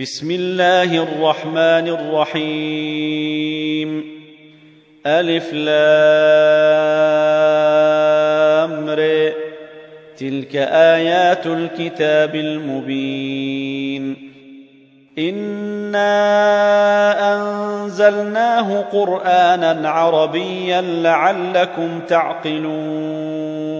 بسم الله الرحمن الرحيم ألف لام ر تلك آيات الكتاب المبين إنا أنزلناه قرآنا عربيا لعلكم تعقلون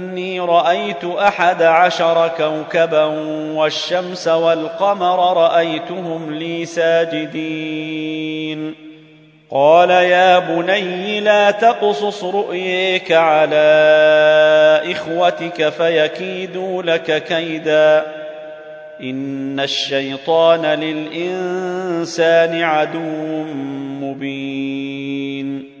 أني رأيت أحد عشر كوكبا والشمس والقمر رأيتهم لي ساجدين. قال يا بني لا تقصص رؤيك على إخوتك فيكيدوا لك كيدا. إن الشيطان للإنسان عدو مبين.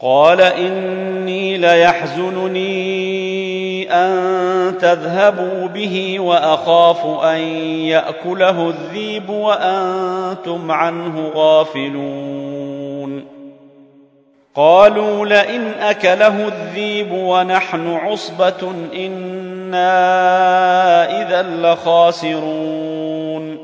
قال إني ليحزنني أن تذهبوا به وأخاف أن يأكله الذيب وأنتم عنه غافلون. قالوا لئن أكله الذيب ونحن عصبة إنا إذا لخاسرون.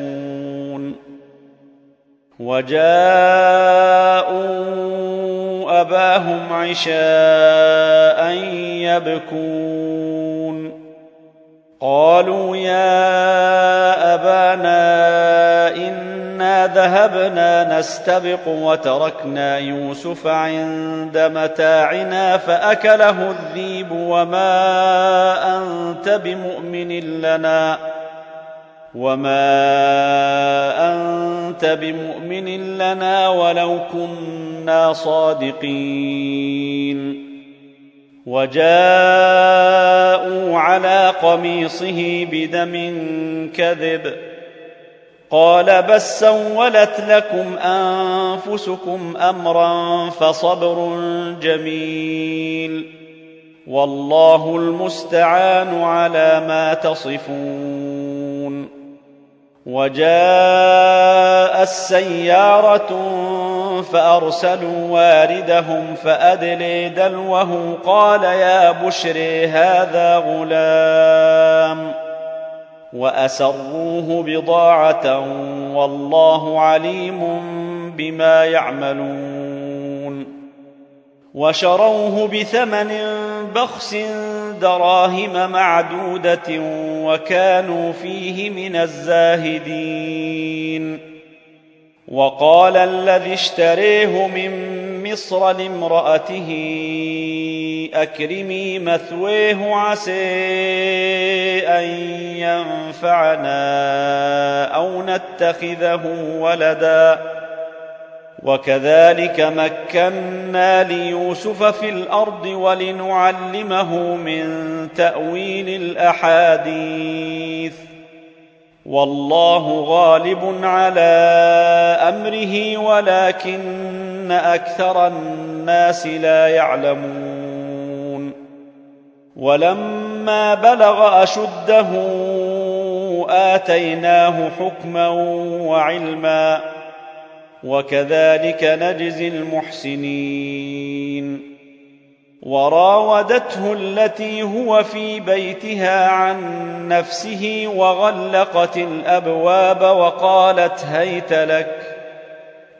وجاءوا أباهم عشاء يبكون. قالوا يا أبانا إنا ذهبنا نستبق وتركنا يوسف عند متاعنا فأكله الذيب وما أنت بمؤمن لنا. وما انت بمؤمن لنا ولو كنا صادقين وجاءوا على قميصه بدم كذب قال بل سولت لكم انفسكم امرا فصبر جميل والله المستعان على ما تصفون وجاءت سياره فأرسلوا واردهم فأدلي دلوه قال يا بشري هذا غلام وأسروه بضاعة والله عليم بما يعملون وشروه بثمن بخس دراهم معدودة وكانوا فيه من الزاهدين. وقال الذي اشتريه من مصر لامرأته أكرمي مثويه عسى أن ينفعنا أو نتخذه ولدا. وكذلك مكنا ليوسف في الأرض ولنعلمه من تأويل الأحاديث. والله غالب على أمره ولكن أكثر الناس لا يعلمون. ولما بلغ أشده آتيناه حكما وعلما. وكذلك نجزي المحسنين. وراودته التي هو في بيتها عن نفسه وغلقت الأبواب وقالت هيت لك.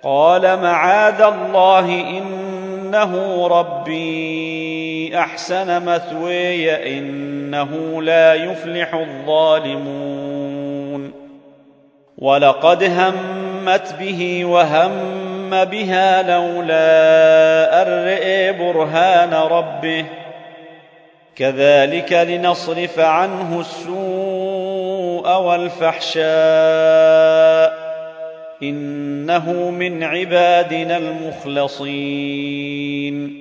قال معاذ الله إنه ربي أحسن مثوي إنه لا يفلح الظالمون. ولقد همت به وهم بها لولا أن رئي برهان ربه. كذلك لنصرف عنه السوء والفحشاء. إنه من عبادنا المخلصين.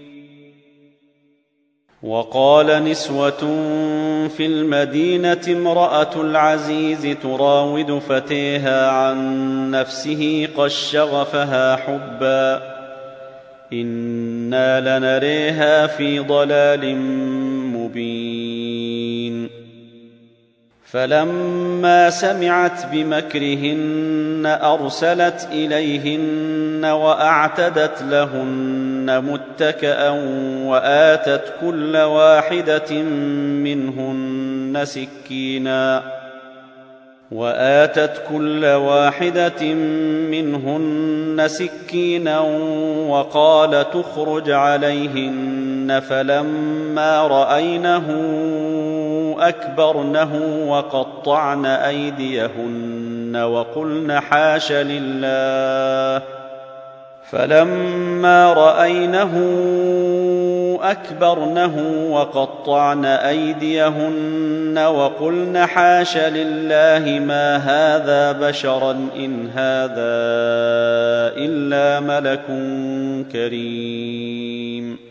وقال نسوة في المدينة امرأة العزيز تراود فتيها عن نفسه قد شغفها حبا. إنا لنريها في ضلال مبين. فلما سمعت بمكرهن أرسلت إليهن وأعتدت لهن متكئا وآتت كل واحدة منهن سكينا وآتت كل واحدة منهن سكينا وقال تخرج عليهن فلما رأينه أكبرنه وقطعن أيديهن وقلن حاش لله. فلما رأينه أكبرنه وقطعن أيديهن وقلن حاش لله ما هذا بشرا إن هذا إلا ملك كريم.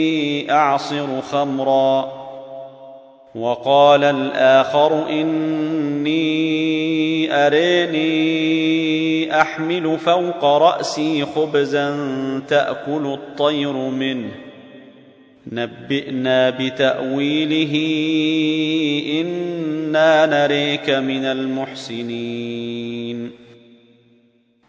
أعصر خمرا. وقال الآخر إني أريني أحمل فوق رأسي خبزا تأكل الطير منه. نبئنا بتأويله إنا نريك من المحسنين.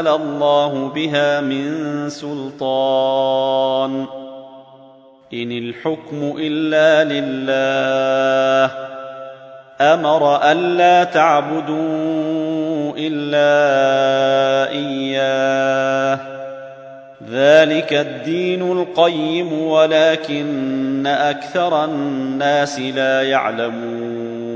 أنزل الله بها من سلطان. إن الحكم إلا لله. أمر ألا تعبدوا إلا إياه. ذلك الدين القيم ولكن أكثر الناس لا يعلمون.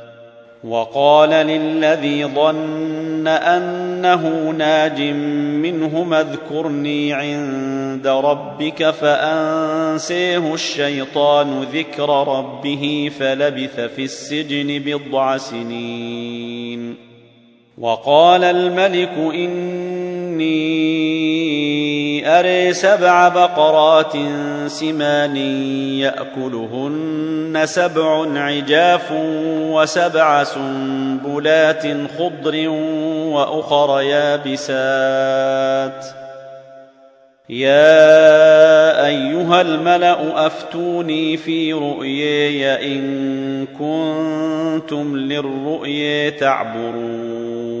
وقال للذي ظن أنه ناج منهما اذكرني عند ربك فأنسيه الشيطان ذكر ربه فلبث في السجن بضع سنين. وقال الملك إني أري سبع بقرات سمان يأكلهن سبع عجاف وسبع سنبلات خضر وأخر يابسات. يا أيها الملأ أفتوني في رؤياي إن كنتم للرؤيا تعبرون.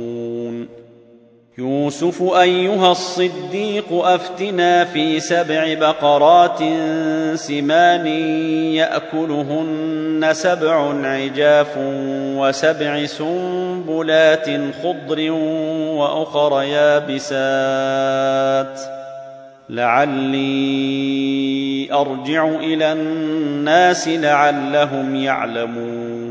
يوسف أيها الصديق أفتنا في سبع بقرات سمان يأكلهن سبع عجاف وسبع سنبلات خضر وأخر يابسات. لعلي أرجع إلى الناس لعلهم يعلمون.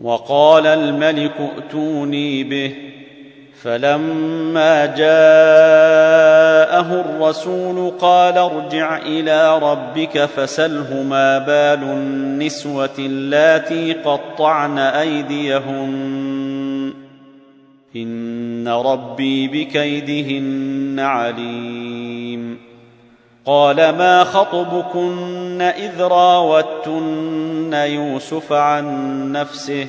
وقال الملك ائتوني به. فلما جاءه الرسول قال ارجع إلى ربك فسله ما بال النسوة اللاتي قطعن أيديهن. إن ربي بكيدهن عليم. قال ما خطبكن إذ راوتن يوسف عن نفسه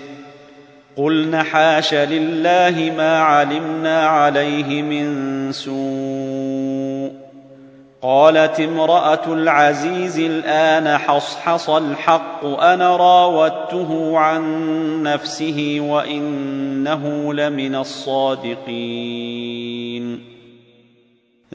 قلن حاش لله ما علمنا عليه من سوء قالت امرأة العزيز الآن حصحص الحق أنا راودته عن نفسه وإنه لمن الصادقين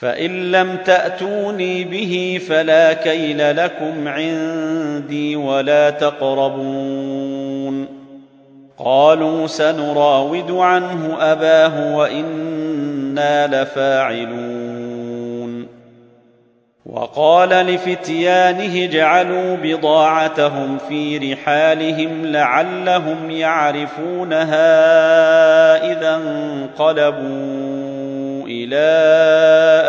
فإن لم تأتوني به فلا كيل لكم عندي ولا تقربون. قالوا سنراود عنه أباه وإنا لفاعلون. وقال لفتيانه اجعلوا بضاعتهم في رحالهم لعلهم يعرفونها إذا انقلبوا. إلى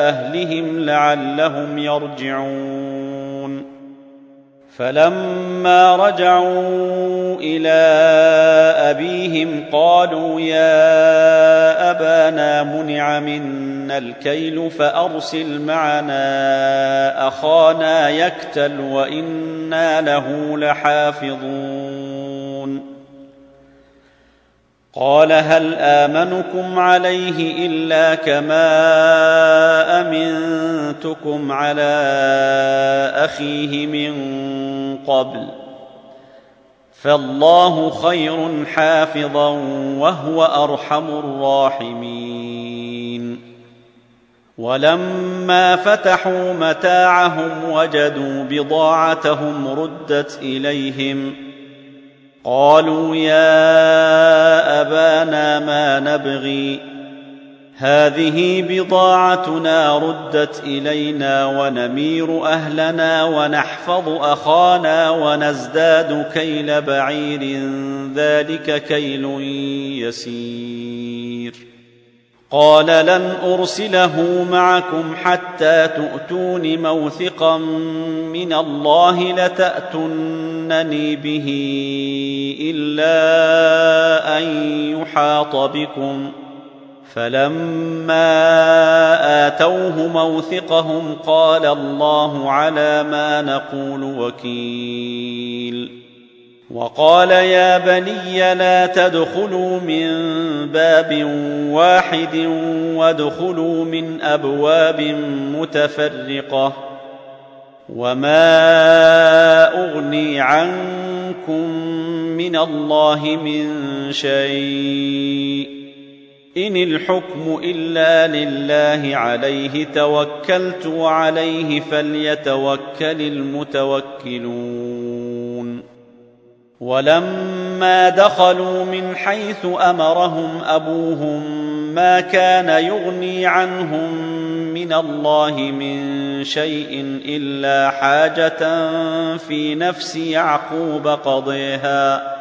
أهلهم لعلهم يرجعون. فلما رجعوا إلى أبيهم قالوا يا أبانا منع منا الكيل فأرسل معنا أخانا يكتل وإنا له لحافظون. قال هل آمنكم عليه إلا كما أمنتكم على أخيه من قبل فالله خير حافظا وهو أرحم الراحمين ولما فتحوا متاعهم وجدوا بضاعتهم ردت إليهم قالوا يا أبانا ما نبغي؟ هذه بضاعتنا ردت إلينا ونمير أهلنا ونحفظ أخانا ونزداد كيل بعير ذلك كيل يسير. قال لن أرسله معكم حتى تؤتون موثقا من الله لتاتونني به. إلا أن يحاط بكم فلما آتوه موثقهم قال الله على ما نقول وكيل وقال يا بني لا تدخلوا من باب واحد وادخلوا من أبواب متفرقة وما اغني عنكم من الله من شيء ان الحكم الا لله عليه توكلت وعليه فليتوكل المتوكلون ولما دخلوا من حيث امرهم ابوهم ما كان يغني عنهم من الله من شيء إلا حاجة في نفس يعقوب قضيها.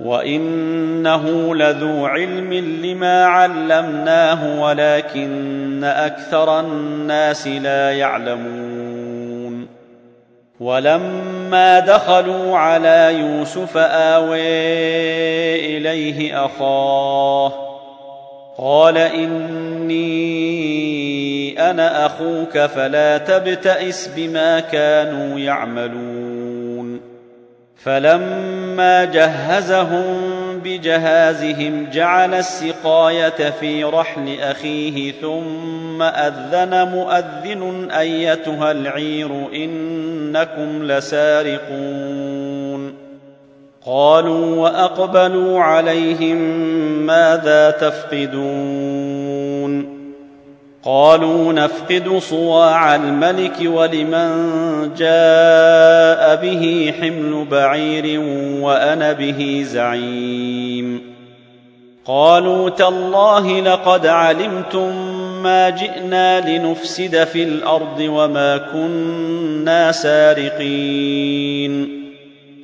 وإنه لذو علم لما علمناه ولكن أكثر الناس لا يعلمون. ولما دخلوا على يوسف آوي إليه أخاه قال إني أنا أخوك فلا تبتئس بما كانوا يعملون. فلما جهزهم بجهازهم جعل السقاية في رحل أخيه ثم أذن مؤذن أيتها العير إنكم لسارقون. قالوا وأقبلوا عليهم ماذا تفقدون قالوا نفقد صواع الملك ولمن جاء به حمل بعير وأنا به زعيم قالوا تالله لقد علمتم ما جئنا لنفسد في الأرض وما كنا سارقين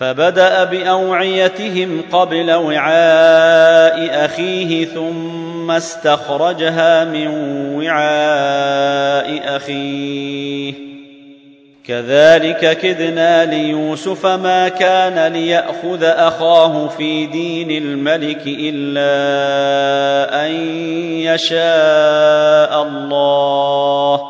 فبدأ بأوعيتهم قبل وعاء أخيه ثم استخرجها من وعاء أخيه. كذلك كدنا ليوسف ما كان ليأخذ أخاه في دين الملك إلا أن يشاء الله.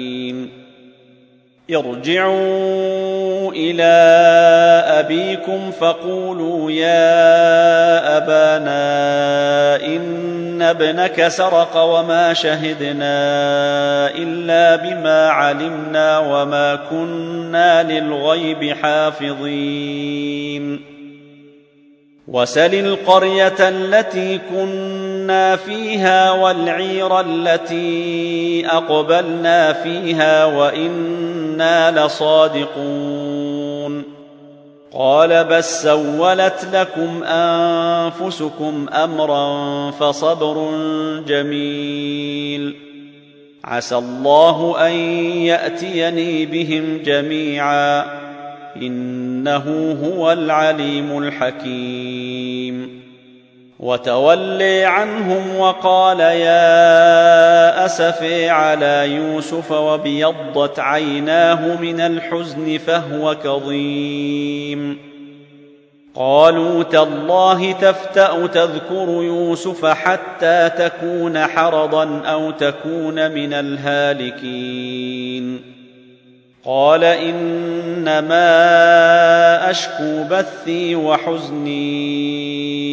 ارجعوا إلى أبيكم فقولوا يا أبانا إن ابنك سرق وما شهدنا إلا بما علمنا وما كنا للغيب حافظين. وسل القرية التي كنا فيها والعير التي اقبلنا فيها وأنا لصادقون قال بس سولت لكم انفسكم امرا فصبر جميل عسى الله ان ياتيني بهم جميعا انه هو العليم الحكيم وتولي عنهم وقال يا أسفي على يوسف وابيضت عيناه من الحزن فهو كظيم. قالوا تالله تفتأ تذكر يوسف حتى تكون حرضا أو تكون من الهالكين. قال إنما أشكو بثي وحزني.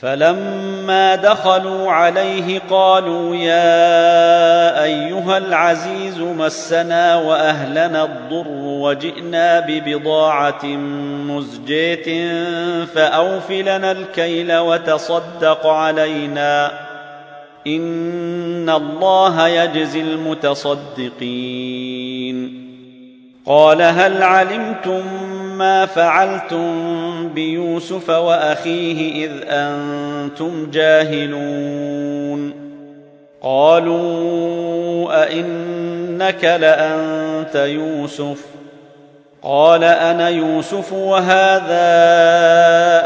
فلما دخلوا عليه قالوا يا أيها العزيز مسنا وأهلنا الضر وجئنا ببضاعة مزجيه فاوف لنا الكيل وتصدق علينا. إن الله يجزي المتصدقين. قال هل علمتم ما فعلتم بيوسف واخيه اذ أنتم جاهلون قالوا ائنك لانت يوسف قال أنا يوسف وهذا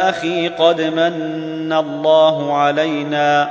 أخي قد من الله علينا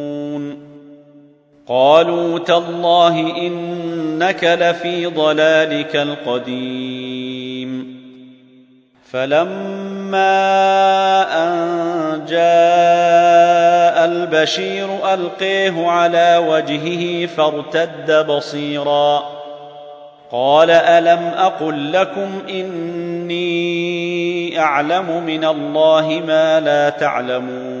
قالوا تالله إنك لفي ضلالك القديم. فلما أن جاء البشير ألقيه على وجهه فارتد بصيرا. قال ألم أقل لكم إني أعلم من الله ما لا تعلمون.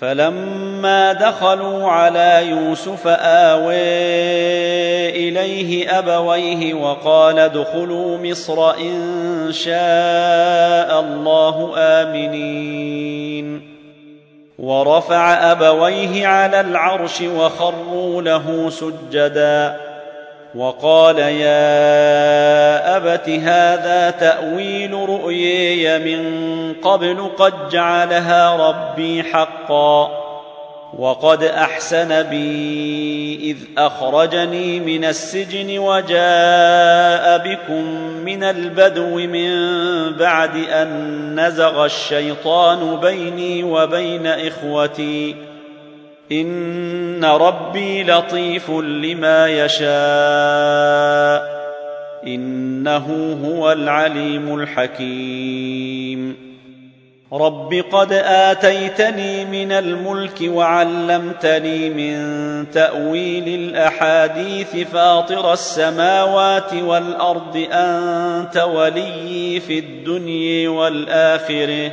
فلما دخلوا على يوسف اوي إليه أبويه وقال ادخلوا مصر إن شاء الله آمنين. ورفع أبويه على العرش وخروا له سجدا. وقال يا أبت هذا تأويل رؤيي من قبل قد جعلها ربي حقا وقد أحسن بي إذ أخرجني من السجن وجاء بكم من البدو من بعد أن نزغ الشيطان بيني وبين إخوتي ان ربي لطيف لما يشاء انه هو العليم الحكيم رب قد اتيتني من الملك وعلمتني من تاويل الاحاديث فاطر السماوات والارض انت وليي في الدنيا والاخره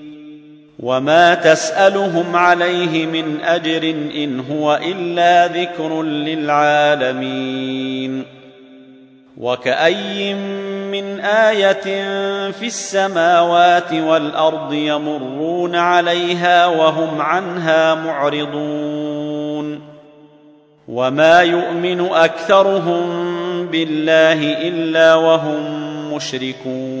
وما تسالهم عليه من اجر ان هو الا ذكر للعالمين وكاين من إيه في السماوات والارض يمرون عليها وهم عنها معرضون وما يؤمن اكثرهم بالله الا وهم مشركون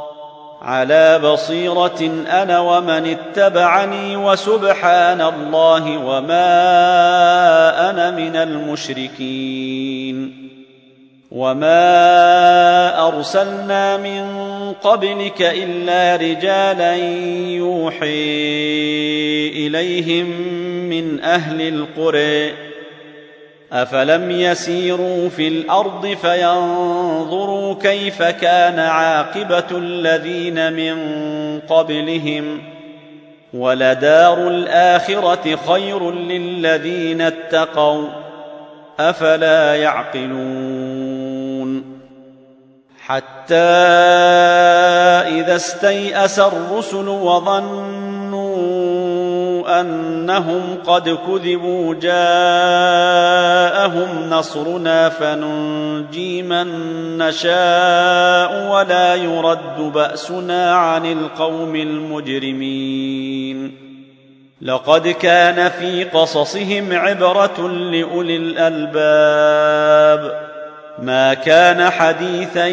على بصيرة أنا ومن اتبعني وسبحان الله وما أنا من المشركين. وما أرسلنا من قبلك إلا رجالا يوحي إليهم من أهل القرى. افلم يسيروا في الأرض فينظروا كيف كان عاقبه الذين من قبلهم ولدار الاخره خير للذين اتقوا افلا يعقلون حتى اذا استيأس الرسل وظنوا أنهم قد كذبوا جاءهم نصرنا فننجي من نشاء ولا يرد بأسنا عن القوم المجرمين. لقد كان في قصصهم عبرة لأولي الألباب. ما كان حديثا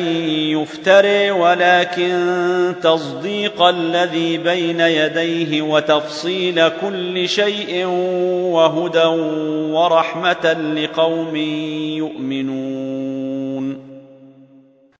يفتري ولكن تصديق الذي بين يديه وتفصيل كل شيء وهدى ورحمة لقوم يؤمنون.